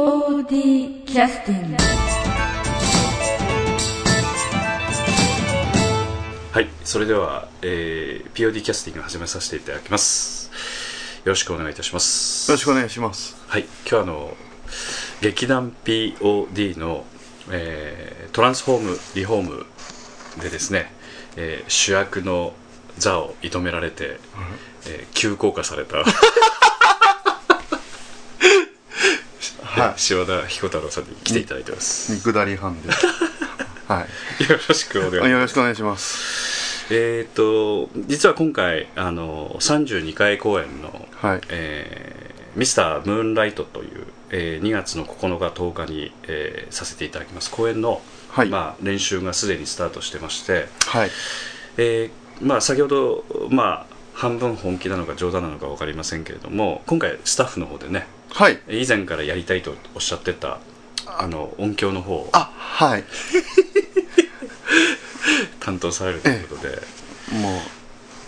POD キャスティングはいそれでは、えー POD キャスティング始めさせていただきます。よろしくお願いいたします。よろしくお願いします。はい今日はあの劇団 POD の、えートランスフォームリフォームでですね、えー主役の座を射止められて、えー急降下されたは塩田彦太郎さんに来ていただいてます、い。下り班で。はい。よろしくお願いしますよろしくお願いします。えー、と実は今回あの32回公演の、はい。えーミスタームーンライトという、えー2月の9日10日に、えーさせていただきます公演の、はいまあ、練習がすでにスタートしてまして、はい。えーまあ、先ほど、まあ、半分本気なのか冗談なのか分かりませんけれども今回スタッフの方でねはい。以前からやりたいとおっしゃってたあの音響の方をあ、はい。担当されるということで、もう、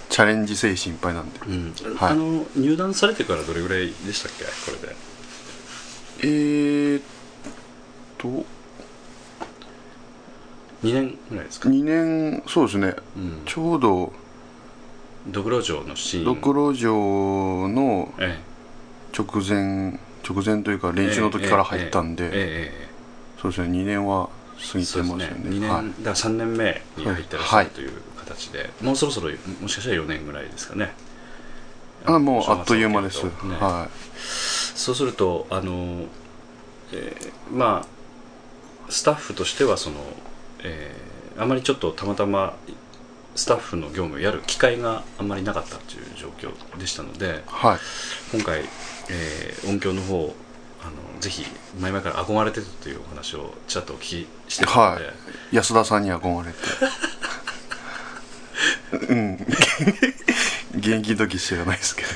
チャレンジ精神いっぱいなんで。うん。はい。あの入団されてからどれぐらいでしたっけ？これで。えーっと、2年ぐらいですか、2年、そうですね。うん、ちょうど、ドクロ城のシーン。ドクロ城のえ直前、直前というか練習の時から入ったんええで、ええそうですね、2年は過ぎてまですすねよね。2年、はい。だから3年目に入ってらっしゃるという形で、もうそろそろもしかしたら4年ぐらいですかねあもうあっという間です。ねはそうするとあの、えーまあスタッフとしてはその、えーあまりちょっとたまたまスタッフの業務をやる機会があんまりなかったという状況でしたのでい。はい。今回、えー音響の方あのぜひ前々から憧れてたというお話をちらっとお聞きしてたので、はい。安田さんに憧れて。うん。現役の時知らないですけど。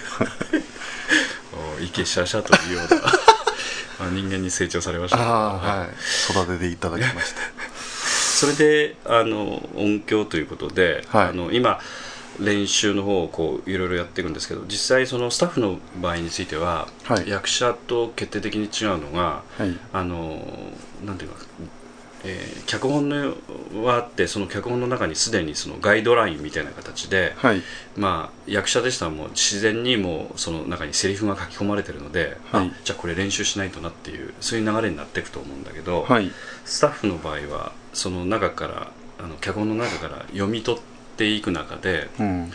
おイケシャシャというような あ人間に成長されました。はい。育てていただきました。それであの音響ということで、はい。あの今練習の方をこういろいろやっていくんですけど実際そのスタッフの場合については、はい。役者と決定的に違うのがはい。あのなんていうか、えー脚本のはあってその脚本の中にすでにそのガイドラインみたいな形で、はい。まあ、役者でしたらもう自然にもうその中にセリフが書き込まれてるので、はい。あじゃあこれ練習しないとなっていうそういう流れになっていくと思うんだけど、はい。スタッフの場合はその中からあの脚本の中から読み取っていく中でうん。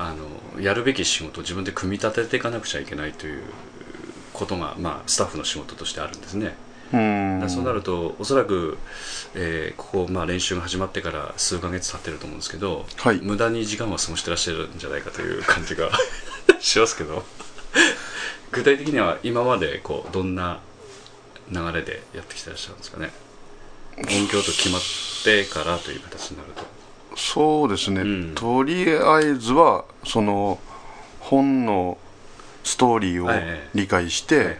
あのやるべき仕事を自分で組み立てていかなくちゃいけないということが、まあ、スタッフの仕事としてあるんですね。うん。そうなるとおそらく、えーここ、まあ、練習が始まってから数ヶ月経ってると思うんですけど、はい。無駄に時間は過ごしてらっしゃるんじゃないかという感じが しますけど。具体的には今までこうどんな流れでやってきてらっしゃるんですかね。音響と決まってからという形になるとそうですね、うん。とりあえずはその本のストーリーをはいはい。理解して、はいはい。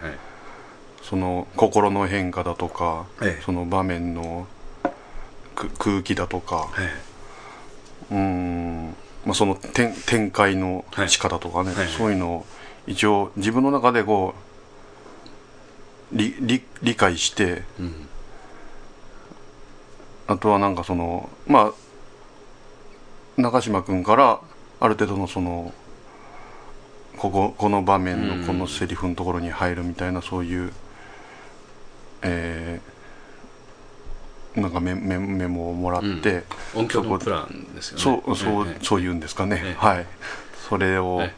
その心の変化だとか、ええ。その場面のく空気だとか、はいうーん、まあ、その展展開の仕方とかね、はいはい。そういうのを一応自分の中でこう理理理解してうん。あとはなんかそのまあ中島君からある程度のそのこここの場面うん。のこのセリフのところに入るみたいなそういう、えーなんかメメメモをもらって、音響のプランですよね。そうそう、ええ。そういうんですかね、ええ。はい。それを、え。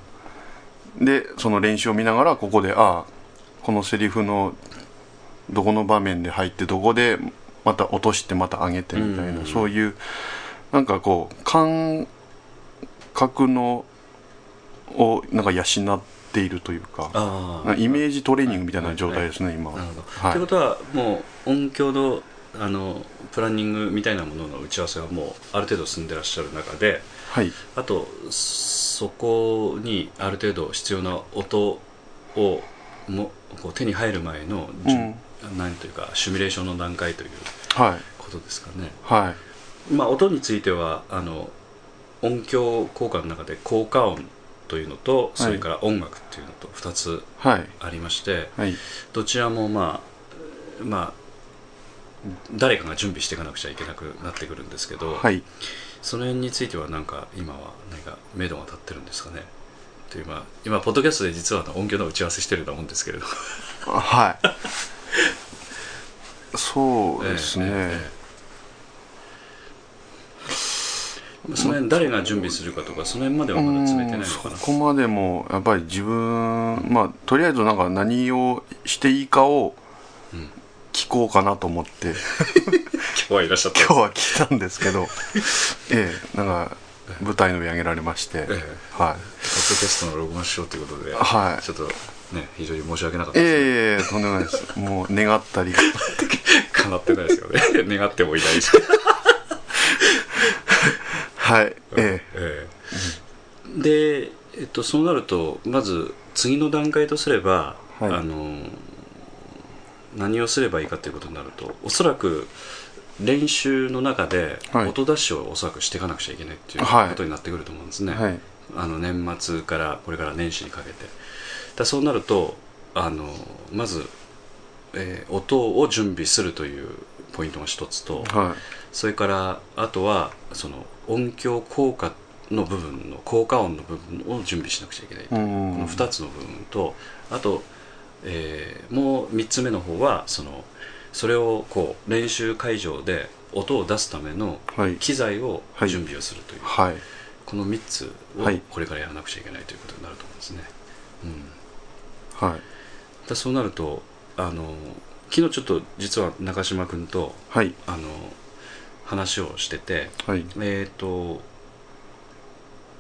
でその練習を見ながらここでああこのセリフのどこの場面で入ってどこでまた落としてまた上げてみたいな、うん。そういうなんかこう感覚のをなんか養っているというかイメージトレーニングみたいな状態ですね、今は。なるほど、はい。ということはもう音響のあのプランニングみたいなものの打ち合わせはもうある程度進んでらっしゃる中ではい。あとそこにある程度必要な音をもこう手に入る前の、うん。なんというかシミュレーションの段階というはい。ことですかね。はいまあ、音についてはあの音響効果の中で効果音というのとそれから音楽っていうのと2つはい。ありまして、はい。どちらもまあまあ誰かが準備していかなくちゃいけなくなってくるんですけど、はい。その辺についてはなんか今は何か目処が立ってるんですかね？という今今ポッドキャストで実は音響の打ち合わせしてるようなもんですけれどはい。そうですね、ええええその辺誰が準備するかとかその辺まではまだ詰めてないのかな。そこまでもやっぱり自分まあとりあえずなんか何をしていいかをうん聞こうかなと思って、今日はいらっしゃった今日は聞いたんですけど。ええなんか舞台の上上げられまして、ええ。はい。ポッドキャストの録画しようということで、はい。ちょっとね非常に申し訳なかったです、ね。ええええとんでもないです。もう願ったり。叶ってないですよね。願ってもいないしはい。ええ。ええで、えっと、そうなるとまず次の段階とすれば、はい。あの何をすればいいかということになるとおそらく練習の中ではい。音出しをおそらくしていかなくちゃいけないっていうはい。ことになってくると思うんですね、はい。あの年末からこれから年始にかけて。だそうなるとあのまず、えー音を準備するというポイントが一つと、はそれからあとはその音響効果の部分の効果音の部分を準備しなくちゃいけない、こんの2つの部分とあと、えーもう3つ目の方はそのそれをこう練習会場で音を出すためのはい。機材をはい準備をするという、はい。この3つをはい。これからやらなくちゃいけないということになると思うんですね、うん、はい。だそうなるとあの昨日ちょっと実は中島君とはい。あの話をしててはい。えっ、と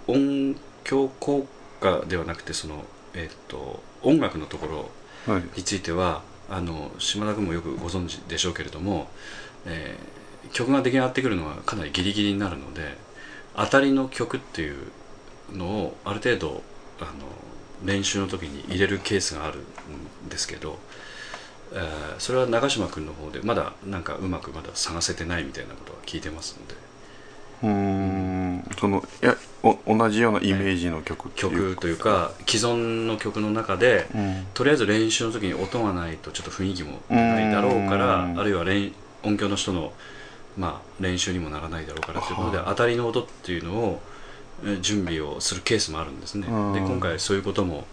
音響効果ではなくてその、えー、と音楽のところはい。についてはあの島田君もよくご存知でしょうけれども、えー曲が出来上がってくるのはかなりギリギリになるので当たりの曲っていうのをある程度あの練習の時に入れるケースがあるんですけど、えーそれは長嶋君の方でまだなんかうまくまだ探せてないみたいなことは聞いてますので。うーん。そのいやお同じようなイメージの曲。っていう曲というか既存の曲の中でうん。とりあえず練習の時に音がないとちょっと雰囲気もないだろうからうん。あるいは練音響の人の、まあ、練習にもならないだろうからということでは当たりの音っていうのをえー準備をするケースもあるんですね。うん。で今回そういうことも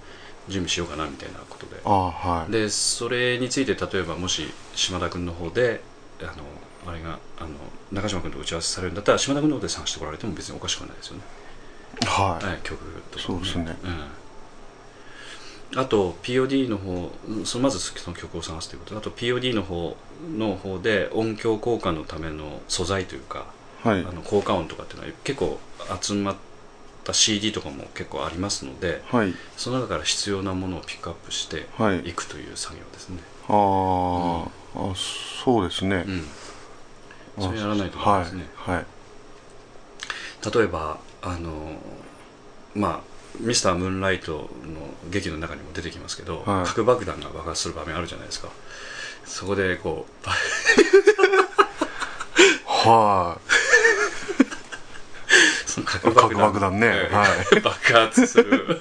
準備しようかなみたいなことで。はい。でそれについて例えばもし島田君の方であのあれがあの中島君と打ち合わせされるんだったら島田君の方で探してこられても別におかしくはないですよね。はい、はい、曲とかそうですね。うん、あと POD の方うんそのまずその曲を探すということ。あと POD の方の方で音響効果のための素材というかはい。あの効果音とかっていうのは結構集まった CD とかも結構ありますのではい。その中から必要なものをピックアップしてはい。いくという作業ですね、あー、あそうですね、うん、あそれやらないと思いますね。はい。はい。例えばあのまあミスタームーンライトの劇の中にも出てきますけど、はい。核爆弾が爆発する場面あるじゃないですか。そこでこうば はその核核爆弾ね。ええ。は 爆発する。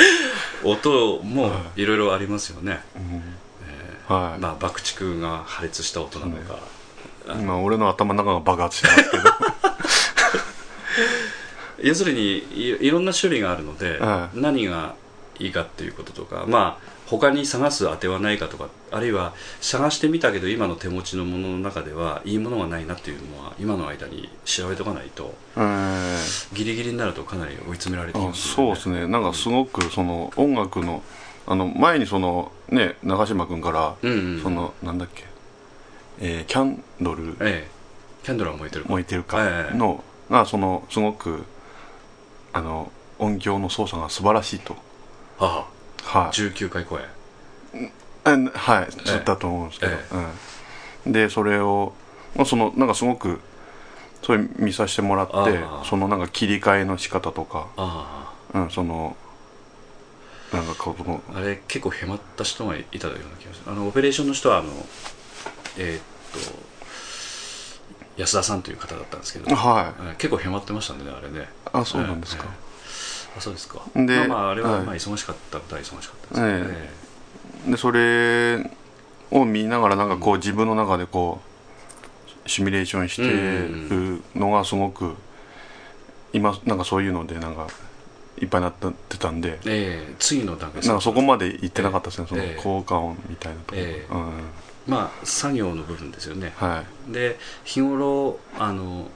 音もい。ろいろありますよね、はい、えまあ爆竹が破裂した音なのか、今俺の頭の中が爆発してますけど。要するにいいろんな種類があるので、はい。何がいいかっていうこととかまあ他に探す当てはないかとかあるいは探してみたけど今の手持ちのものの中ではいいものがないなっていうのは今の間に調べとかないとえーギリギリになるとかなり追い詰められてきあますそうですね。なんかすごくその音楽のあの前にそのね長嶋君から、うんうん。そのなんだっけ、えーキャンドル。ええ。キャンドルは燃えてるか。燃えてるか。ええ。の、がそのすごくあの音響の操作が素晴らしいと。はあはい。19回公演。あはい。そうだと思うんですけど、えうん、でそれをまあそのなんかすごくそれ見させてもらってそのなんか切り替えの仕方とか、あうん、そのなんかこのああれ結構へまった人がいたような気がする。あのオペレーションの人はあのえーっと安田さんという方だったんですけど、はえー結構へまってましたねあれね。いあそうなんですか、ええあそうですか。でまあまああれははい。まあ忙しかったことは忙しかったですええ。でそれを見ながらなんかこう自分の中でこうシミュレーションしてるのがすごく今なんかそういうのでなんかいっぱいになってたんでええ次の段階なんかそこまで行ってなかったですね。そのええ効果音みたいなところ、ええ。うん。まあ作業の部分ですよね。はい。で日頃あの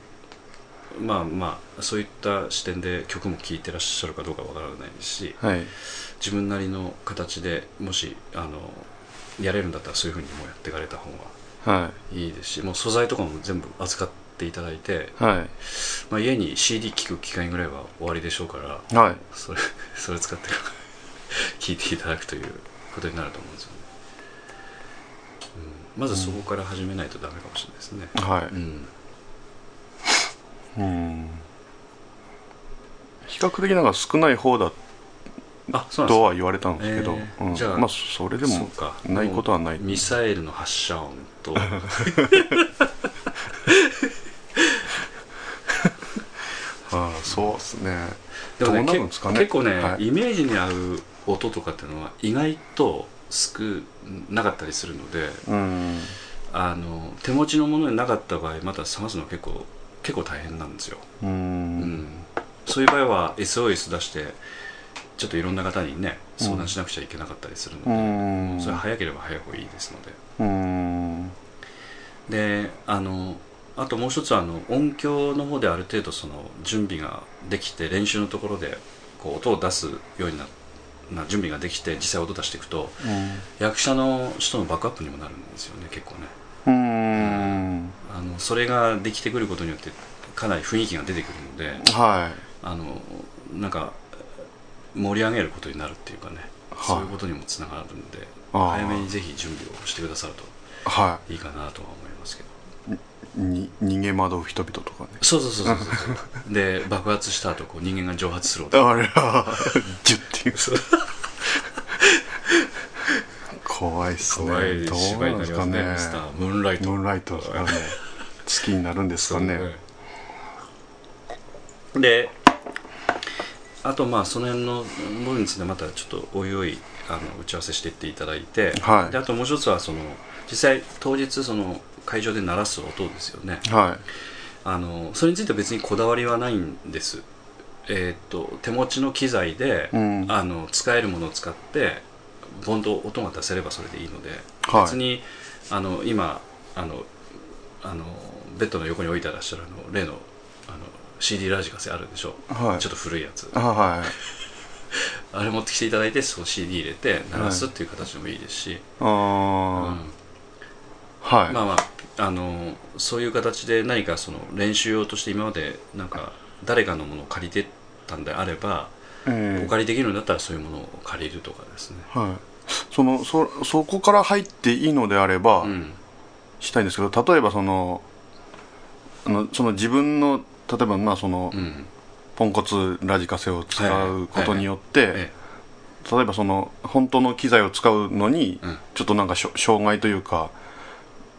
まあまあそういった視点で曲も聴いてらっしゃるかどうかわからないですしはい。自分なりの形でもしあのやれるんだったらそういうふうにもうやっていかれた方がはい。いですしもう素材とかも全部扱っていただいて、はい。まあ、家に CD 聴く機会ぐらいは終わりでしょうからはい。それ それ使って 聴いていただくということになると思うんですよね、うん、まずそこから始めないとダメかもしれないですね、はい。うん。うん比較的なんか少ない方だあそうなんですか。とは言われたんですけど、えーうん。じゃあまあそれでもそうか。ないことはない。ミサイルの発射音と。ああそうですね。でもねどうなるんですかね。け結構ね、はい。イメージに合う音とかっていうのは意外と少なかったりするのでうん。あの手持ちのものになかった場合また探すのは結構結構大変なんですよ、ううんん、そういう場合は SOS 出してちょっといろんな方にね相談しなくちゃいけなかったりするのうで、ん。それは早ければ早い方がいいですので。うん。であのあともう一つはあの音響の方である程度その準備ができて練習のところでこう音を出すようになな準備ができて実際音出していくと役者の人のバックアップにもなるんですよね結構ね。うん。あのそれができてくることによってかなり雰囲気が出てくるのではいあのなんか盛り上げることになるっていうかね、はい。そういうことにもつながるんで早めにぜひ準備をしてくださるとはい。いかなとは思いますけど。に逃げ惑う人々とかね。そうそうそうそうそうで 爆発した後こう人間が蒸発する音。あれはジュッていう。怖いっすね。怖い芝居になりますね。なんですかミスタームーンライト。ムーンライトですかね。好きになるんですかね。そうであとまあその辺の部分についてまたちょっとおいおいあの打ち合わせしていっていただいて、はい。であともう一つはその実際当日その会場で鳴らす音ですよね。はあのそれについては別にこだわりはないんです。えーっと手持ちの機材で、うん。あの使えるものを使ってボンと音が出せればそれでいいので、はい。別にあの今あのあのベッドの横に置いてらっしゃるあの例の CD ラジカセあるでしょ、いはい。ちょっと古いやつ。あはい。あれ持ってきていただいてそう CD 入れて鳴らすっていう形でもいいですし、あうん。ーはい。まあまああのそういう形で何かその練習用として今までなんか誰かのものを借りてたんであれば、ええ。お借りできるんだったらそういうものを借りるとかですね、はい。そのそそこから入っていいのであれば、うん。したいんですけど例えばそのあのその自分の例えばまあその、うん。ポンコツラジカセを使うことによって、え例えばその本当の機材を使うのに、うん。ちょっとなんか障害というか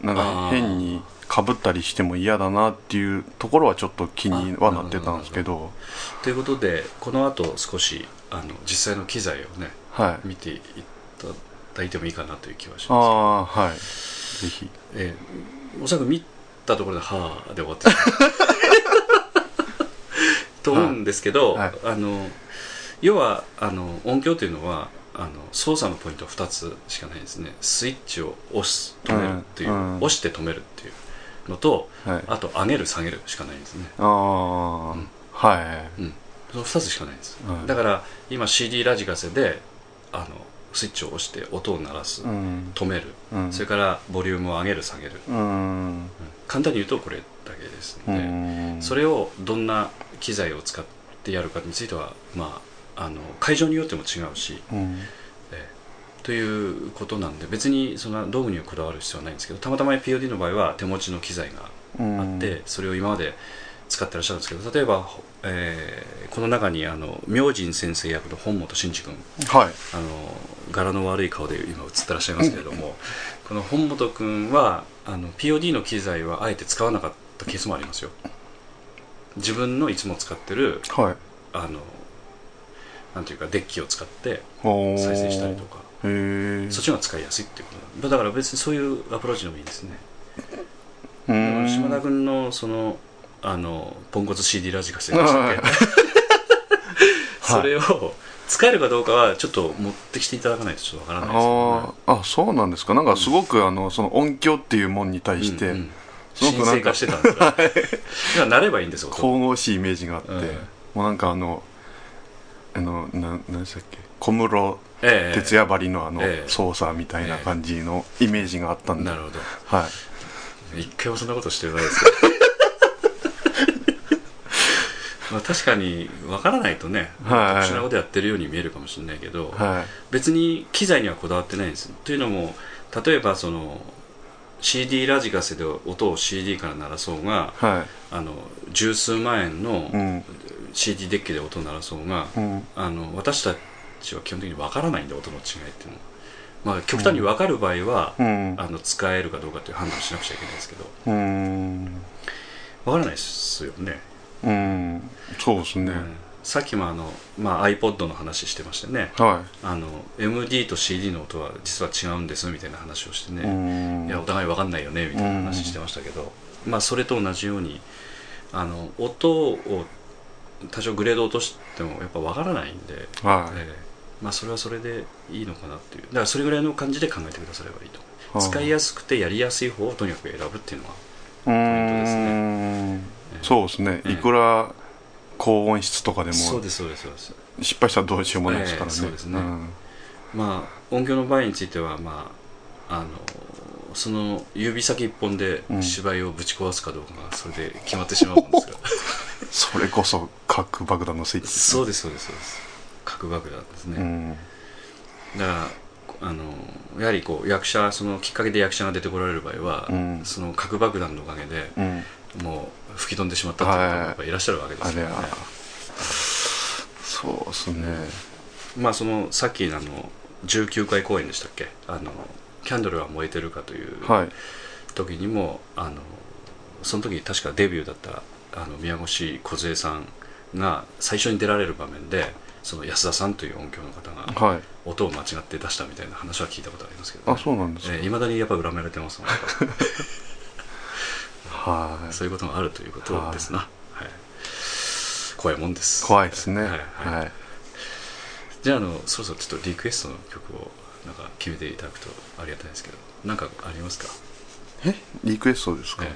なんか変にかぶったりしても嫌だなっていうところはちょっと気にはなってたんですけど。ということでこの後少しあの実際の機材をねはい。見ていただいてもいいかなという気はしあます。あはい。ぜひ。えーおそらく見たところで「はあ」で終わってる と思うんですけど、はい。あの要はあの音響というのはあの操作のポイントは2つしかないですね。スイッチを押す止めるっていう、うん。うん。押して止めるっていうのとはい。あと上げる下げるしかないんですね。ああ、うんはい。うん、その2つしかないんです、はい。だから今 CD ラジカセであのスイッチを押して音を鳴らす、うん。止める、うん。それからボリュームを上げる下げる、簡単に言うとこれだけですうので、ん。それをどんな機材を使ってやるかについては、まあ、あの会場によっても違うし、うん。えーということなんで別にそんな道具にはこだわる必要はないんですけどたまたま POD の場合は手持ちの機材があって、それを今まで使ってらっしゃるんですけど例えば、ほえーこの中にあの明神先生役の本本真二君はい。あの柄の悪い顔で今映ってらっしゃいますけれども、この本本君はあの POD の機材はあえて使わなかったケースもありますよ自分のいつも使ってるはい。あのなんていうかデッキを使って再生したりとか。そっちの方が使いやすいっていうことだ。だから別にそういうアプローチでもいいですね。島田君のそのあのポンコツ CD ラジカセでしたっけ？それを使えるかどうかはちょっと持ってきていただかないとちょっとわからないですよね。あー。あそうなんですか？なんかすごくあのその音響っていうもんに対して、うんうんすごくなんかしてたんですよ今なればいいんですよ神々しいイメージがあって、うん。もうなんかあのあのな何でしたっけ？小室ええ哲也ばりのあのええ。操作みたいな感じのイメージがあったんで、なるほど。はい。一回もそんなことしてないですけど まあ確かに分からないとね、はい。特殊なことやってるように見えるかもしれないけど、はい。別に機材にはこだわってないんですよ。というのも例えばその CD ラジカセで音を CD から鳴らそうがはあの十数万円の CD デッキで音を鳴らそうが、うん。あの私たちは基本的に分からないんで音の違いっていうの。は、まあ、極端に分かる場合は、うん。あの使えるかどうかという判断をしなくちゃいけないですけど。うん。分からないですよね、うん。そうですね、うんさっきもあの、まあ、iPod の話してましてね。はあの MD と CD の音は実は違うんですみたいな話をしてね、いやお互い分かんないよねみたいな話してましたけど、まあそれと同じようにあの音を多少グレード落としてもやっぱ分からないんで、はい、ええ。まあそれはそれでいいのかなっていう。だからそれぐらいの感じで考えてくださればいいと。はあ使いやすくてやりやすい方をとにかく選ぶっていうのはうントですん。ええ。そうですね、ええ。いくら高音質とかでもそうですそうですそうです。失敗したらどうしようもないですからね、ええそうですね。ん。まあ音響の場合についてはまああのその指先一本でうん。芝居をぶち壊すかどうかがそれで決まってしまうもんですが。それこそ核爆弾のスイッチですね。そうですそうですそうです。核爆弾ですね、うん。だからあのやはりこう役者そのきっかけで役者が出てこられる場合は、うん。その核爆弾のおかげでうん。もう吹き飛んでしまったっていう方もやっぱりいらっしゃるわけですよね、そうですね。まあそのさっきあの19回公演でしたっけ？あのキャンドルは燃えてるかというはい。時にも、あのその時確かデビューだったあの宮越梢さんが最初に出られる場面でその安田さんという音響の方がはい。音を間違って出したみたいな話は聞いたことありますけど、あそうなんですか、いま、未だにやっぱ恨められてますもんはい。そういうことがあるということですな、はい。怖いもんです。怖いですね。はいはい、はい。じゃああのそろそろちょっとリクエストの曲をなんか決めていただくとありがたいですけどなんかありますか、え？リクエストですか、え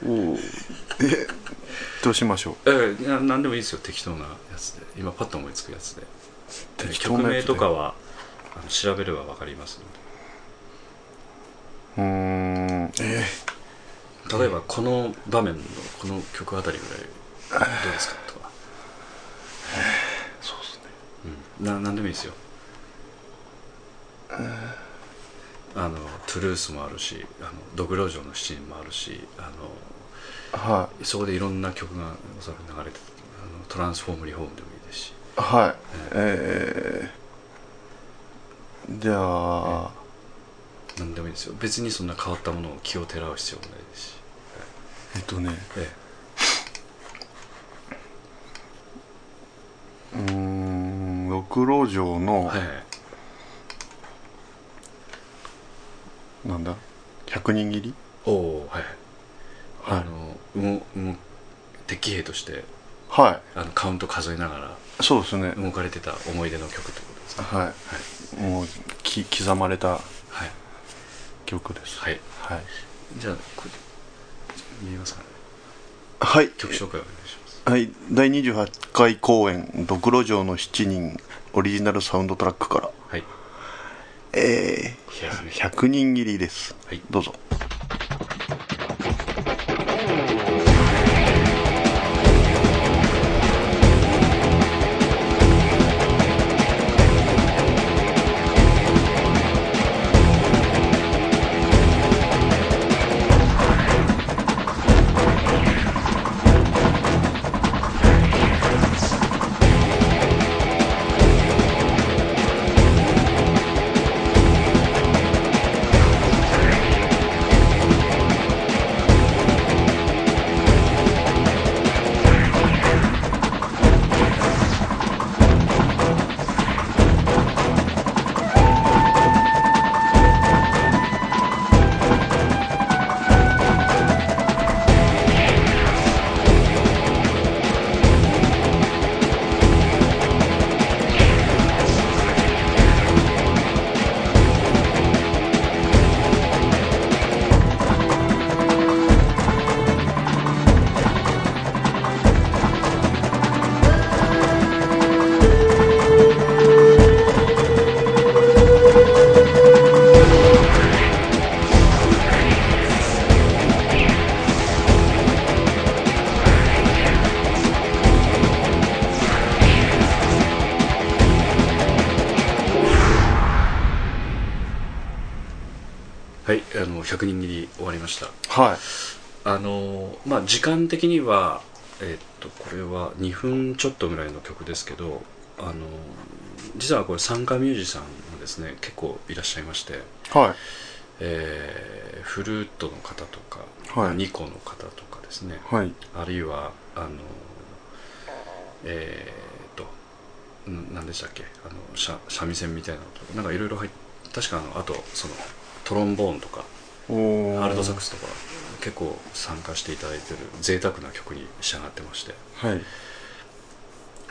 そう。えどうしましょえええいや何でもいいですよ適当なやつで。今パッと思いつくやつで。適当曲なやつで。名とかはあの調べれば分かりますのううーん。えで例えばこの場面のこの曲あたりぐらいどうですか？とか。そうですね。うん、な何でもいいですよ。あのトゥルースもあるしあのドグロ城の七人もあるしあはのそこでいろんな曲がおそらく流れてたあのトランスフォームリフォームでもいいですし。いはい。えー、じゃあ何でもいいですよ。別にそんな変わったものを気をてらう必要もないですし、えっとね。えうーん六郎城えの、はいはいなんだ？百人斬り？おおはいはい。あの動動敵兵としてはあのカウント数えながらいそうですね。動かれてた思い出の曲ってことですか？はい、もうき刻まれたはい。曲です。はい。はい、じゃあこれ見えますかね？はい。曲紹介お願いします。はい、第28回公演「ドクロ城の七人」オリジナルサウンドトラックから。はいえー、100人切りです、はい。どうぞ「ました。はい。あのまあ時間的にはえっとこれは2分ちょっとぐらいの曲ですけどあの実はこれ参加ミュージシャンもですね結構いらっしゃいまして、はい。えーフルートの方とか、はい。ニコの方とかですねはい。あるいはあのえーっとん何でしたっけあの三三味線みたいなのとかなんかいろいろ入っ確かあのあとそのトロンボーンとかハードサックスとか結構参加していただいてる贅沢な曲に仕上がってまして。はい。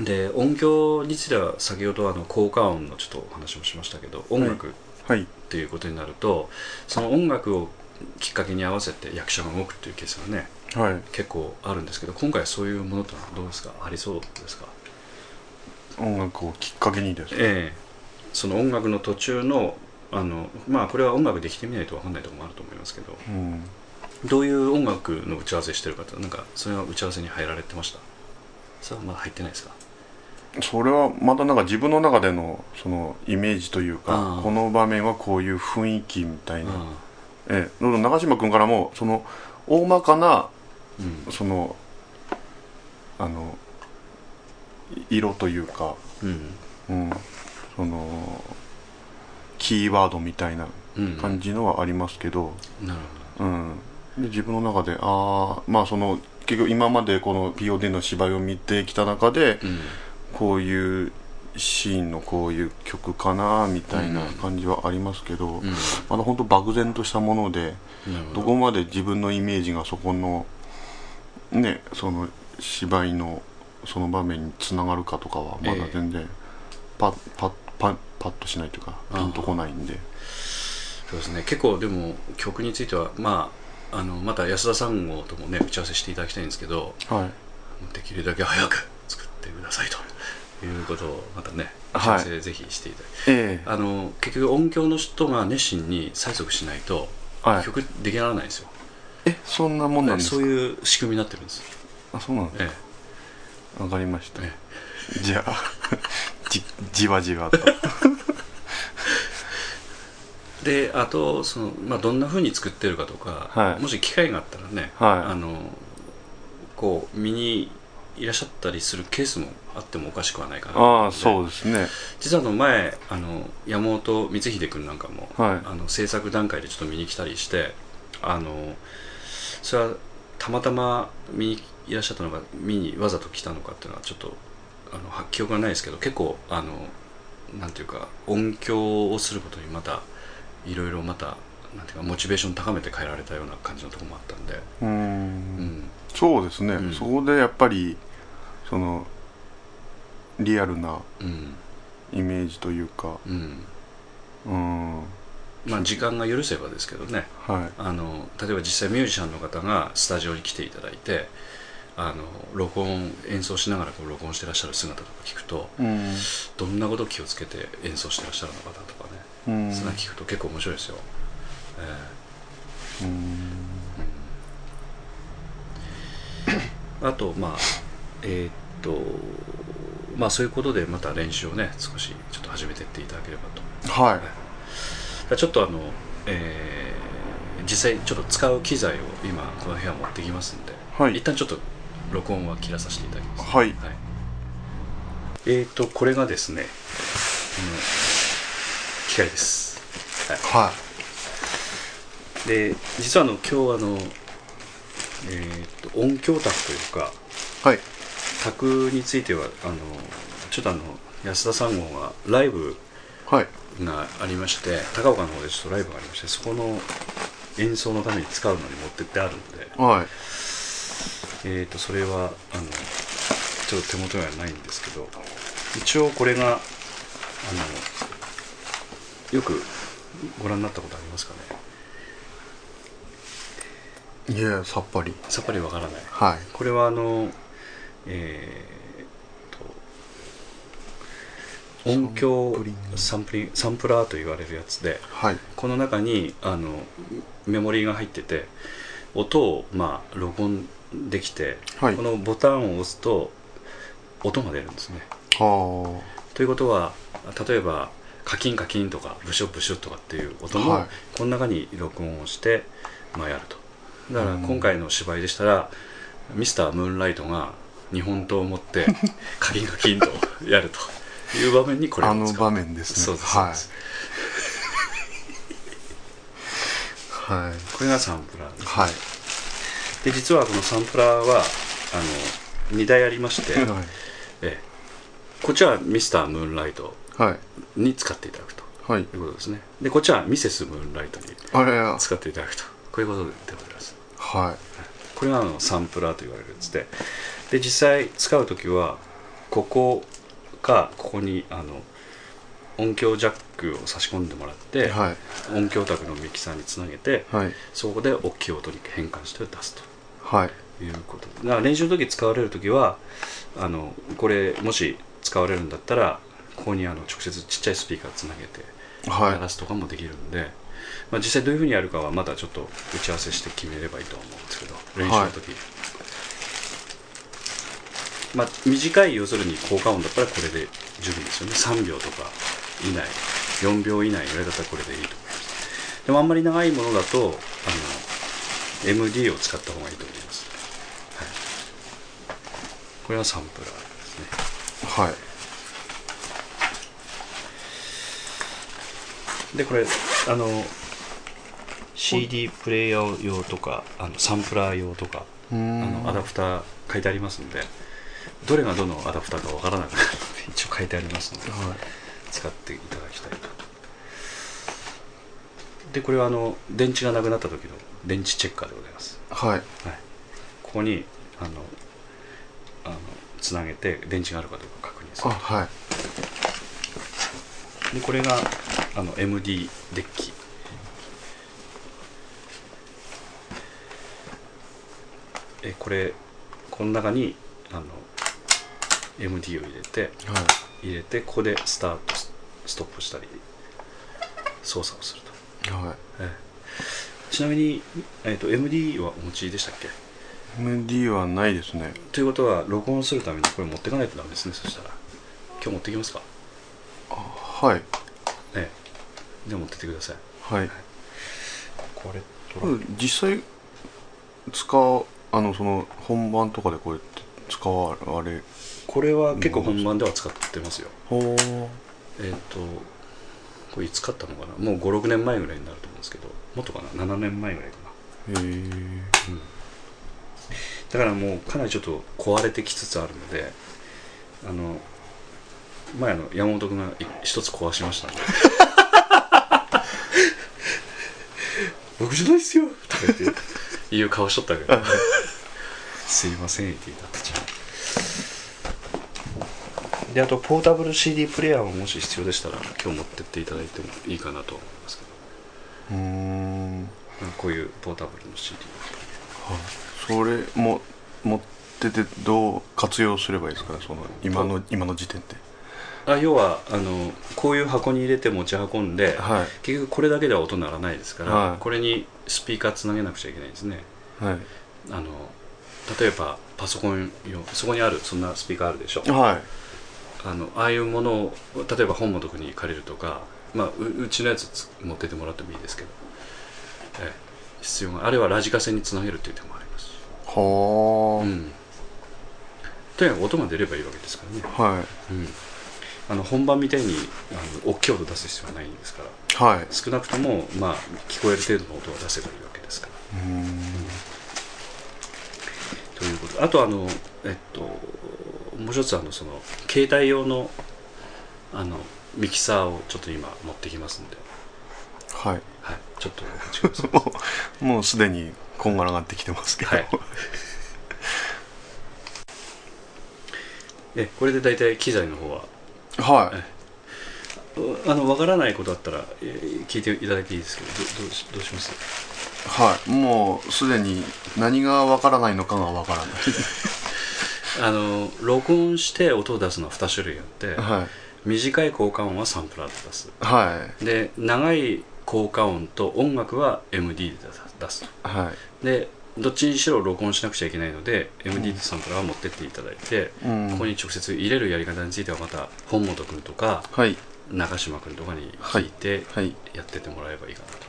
で音響については先ほどあの効果音のちょっとお話もしましたけど音楽っはい。ていうことになると、その音楽をきっかけに合わせて役者が動くっていうケースがねはい。結構あるんですけど今回はそういうものってのはどうですか？ありそうですか？音楽をきっかけにですねええ。その音楽の途中のあのまあこれは音楽できてみないと分かんないところもあると思いますけど。うん。どういう音楽の打ち合わせしてるかってなんかそれは打ち合わせに入られてました？それはまだ入ってないですか？それはまたなんか自分の中でのそのイメージというかこの場面はこういう雰囲気みたいな、あええ、長嶋君からもその大まかなうん。そのあのい色というか、うん。うん、そのキーワードみたいなうん感じのはありますけど、うん、で自分の中でああまあその結局今までこの POD の芝居を見てきた中でうん。こういうシーンのこういう曲かなみたいな感じはありますけど、うん。まだ本当漠然としたものでど。どこまで自分のイメージがそこのねその芝居のその場面につながるかとかはまだ全然パッパッパッパッとしないというかピンとこないんで。そうですね。結構でも曲についてはまああのまた安田さん号ともね打ち合わせしていただきたいんですけどはい。できるだけ早く作ってくださいと。いうことをまたね打はい。ち合わせでぜひしていただいて、えあの結局音響の人が熱心に催促しないとえはい。曲出来上がらないんですよ、えそんなもんなんですか？そういう仕組みになってるんです。あそうなんですえかわかりました。え。じゃあじじわじわと。え であとその、まあ、どんなふうに作ってるかとか、はい。もし機会があったらね、はい。あのこう見にいらっしゃったりするケースもあってもおかしくはないかなああそううですね。実はあの前あの山本光秀君なんかも、はい。あの制作段階でちょっと見に来たりしてあのそれはたまたま見にいらっしゃったのか見にわざと来たのかっていうのはちょっとあのは記憶がないですけど結構あのなんていうか音響をすることにまたいろいろまたなんていうかモチベーション高めて変えられたような感じのところもあったんで、うーうんん、そうですね、うん。そこでやっぱりそのリアルなうん。イメージというか。うん。うん。まあ時間が許せばですけどね。はい。あの例えば実際ミュージシャンの方がスタジオに来ていただいてあの録音演奏しながらこう録音してらっしゃる姿とか聞くとうん。どんなことを気をつけて演奏してらっしゃるのかなとかね、うん。そんなの聞くと結構面白いですよ、えうん。えあとまあえーっとまあそういうことでまた練習をね少しちょっと始めていっていただければと。はい。じゃあちょっとあの、えー実際ちょっと使う機材を今この部屋持ってきますんで、はい。一旦ちょっと録音は切らさせていただきます、はい。えーとこれがですねこの機械です、は、はい。で実はあの今日あの、えーと音響卓というかいはい。卓についてはあのちょっとあの安田さん号がライブはい。がありまして高岡の方でちょっとライブがありましてそこの演奏のために使うのに持ってってあるので、はいえー、とそれはあのちょっと手元にはないんですけど一応これがあのよくご覧になったことありますかね？いやさっぱり。さっぱりわからない。はい。これはあのえー、と音響サンプリサンプラーと言われるやつではい。この中にあのメモリーが入ってて音をまあ録音できて、はい。このボタンを押すと音が出るんですね。はということは例えばカキンカキンとかブシュブシュとかっていう音も、はい。この中に録音をして、まあ、やると。だからうん。今回の芝居でしたら、ミスタームーンライトが日本刀を持って カキンカキンとやると。いう場面にこれを使うあの場面ですね。そうです。はい。はい。これがサンプラーです。はいで実はこのサンプラーはあの2台ありまして、はい。ええ。こっちはミスタームーンライトはい。に使っていただくと。はい。いうことですね。でこっちはミセスムーンライトに使っていただくと。こういうことでございます。はこれがあのサンプラーと言われるやつで。で実際使う時はここかここにあの音響ジャックを差し込んでもらって、いはい。音響卓のミキサーにつなげてはい。そこで大きい音に変換して出すとはい。いうこと。でだから練習の時使われる時はあのこれもし使われるんだったらここにあの直接ちっちゃいスピーカーつなげてはい。鳴らすとかもできるんで、まあ、実際どういうふうにやるかはまだちょっと打ち合わせして決めればいいと思うんですけど練習の時、まあ短い要するに効果音だったらこれで十分ですよね。3秒とか以内4秒以内ぐらいだったらこれでいいと思います。でもあんまり長いものだとあの MD を使った方がいいと思います、はい、これはサンプラーですね。はい。でこれあの CD プレイヤー用とかあのサンプラー用とかあん。のアダプター書いてありますのでどれがどのアダプターかわからなくなるので一応書いてありますのではい。使っていただきたいとでこれはあの電池がなくなった時の電池チェッカーでございます、はい。はい、ここにあのあのつなげて電池があるかどうか確認する。あはい。でこれがあの MD デッキ。えこれこの中にあの MD を入れてはい。入れてここでスタートスストップしたり操作をすると、はい。ええ。ちなみに、えー、と MD はお持ちでしたっけ？MD はないですね。ということは録音するためにこれ持っていかないとダメですねそしたら。今日持ってきますか？はい。ええ。じゃあ持ってってください。はい。これトこれ実際使うあのその本番とかでこうやって使われこれは結構本番では使ってますよ。ほうえっ、とこれいつ買ったのかな？もう56年前ぐらいになると思うんですけどもっとかな？7年前ぐらいかな。へえだからもうかなりちょっと壊れてきつつあるのであの前あの山本君がい一つ壊しましたんで。僕じゃないっすよ。とか言っていう顔しとったけど。すいませんって言ったであとポータブル CD プレイヤーももし必要でしたら今日持ってっていただいてもいいかなと思いますけど。うーん。こういうポータブルの CD それも持っててどう活用すればいいですか？ねその今の今の時点で。あ要はあのこういう箱に入れて持ち運んで、はい。結局これだけでは音鳴らないですから、はい。これにスピーカーつなげなくちゃいけないんですね。はい。あの例えばパソコン用そこにあるそんなスピーカーあるでしょ？はいあのああいうものを例えば本本に借りるとか、まあ、ううちのやつつ持ってってもらってもいいですけど、ええ、必要があれはラジカセにつなげるっていう手もありますし、はうん、とにかく音が出ればいいわけですからね、あはい。うん、あの本番みたいにあの大きい音出す必要はないんですから。はい。少なくとも、まあ、聞こえる程度の音が出せばいいわけですから。うーん。ということ。あとあのえっともう一つあのその携帯用のあのミキサーをちょっと今持ってきますんで、はい。はい、ちょっとお待ちください。もうもうすでにこんがらがってきてますけど、はい。えこれで大体機材の方は？はい。あの分からないことあったら、えー聞いていただいていいですけどどどうしどうします？はい。もうすでに何がわからないのかがわからないあの録音して音を出すのは2種類あって、はい。短い効果音はサンプラーで出す。はい。で長い効果音と音楽は MD で出すと。はい。でどっちにしろ録音しなくちゃいけないので MD とサンプラーは持ってっていただいて、うん。ここに直接入れるやり方についてはまた本本君とかはい。長嶋君とかに聞いてはい。やってってもらえばいいかなと。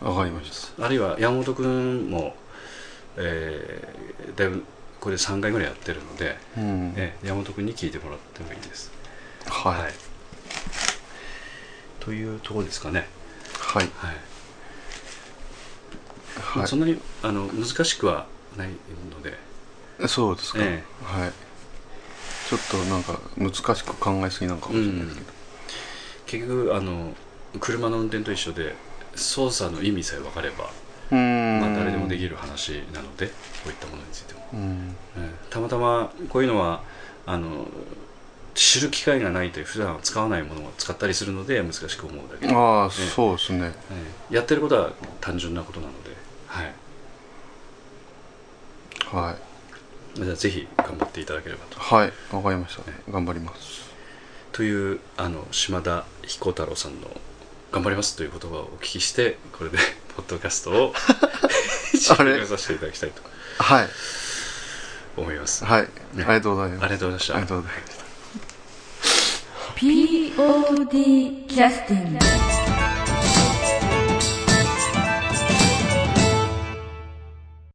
わかりましあるいは山本君も、えーだいぶこれで3回ぐらいやってるので、たうん。えー山本君に聞いてもらってもいいです。はい。というところですかね。はい。はい、はい。そんなにあの難しくはないので。そうですか、えはい。ちょっとなんか難しく考えすぎなのかもしれないですけど、結局あの車の運転と一緒で操作の意味さえ分かれば、まあ、誰でもできる話なのでこういったものについても、たまたまこういうのはあの知る機会がないという普段は使わないものを使ったりするので難しく思うだけで、ああ、ええ。そうですね。えーやってることは単純なことなので、はい、はい。じゃあぜひ頑張っていただければと。はい。わかりました。頑張ります。というあの島田彦太郎さんの「頑張ります」という言葉をお聞きしてこれでポッドキャストを あれ？終了させていただきたいとはい。思います、はい、ね。ありがとうございます。ありがとうございました。ありがとうございました。POD キャスティング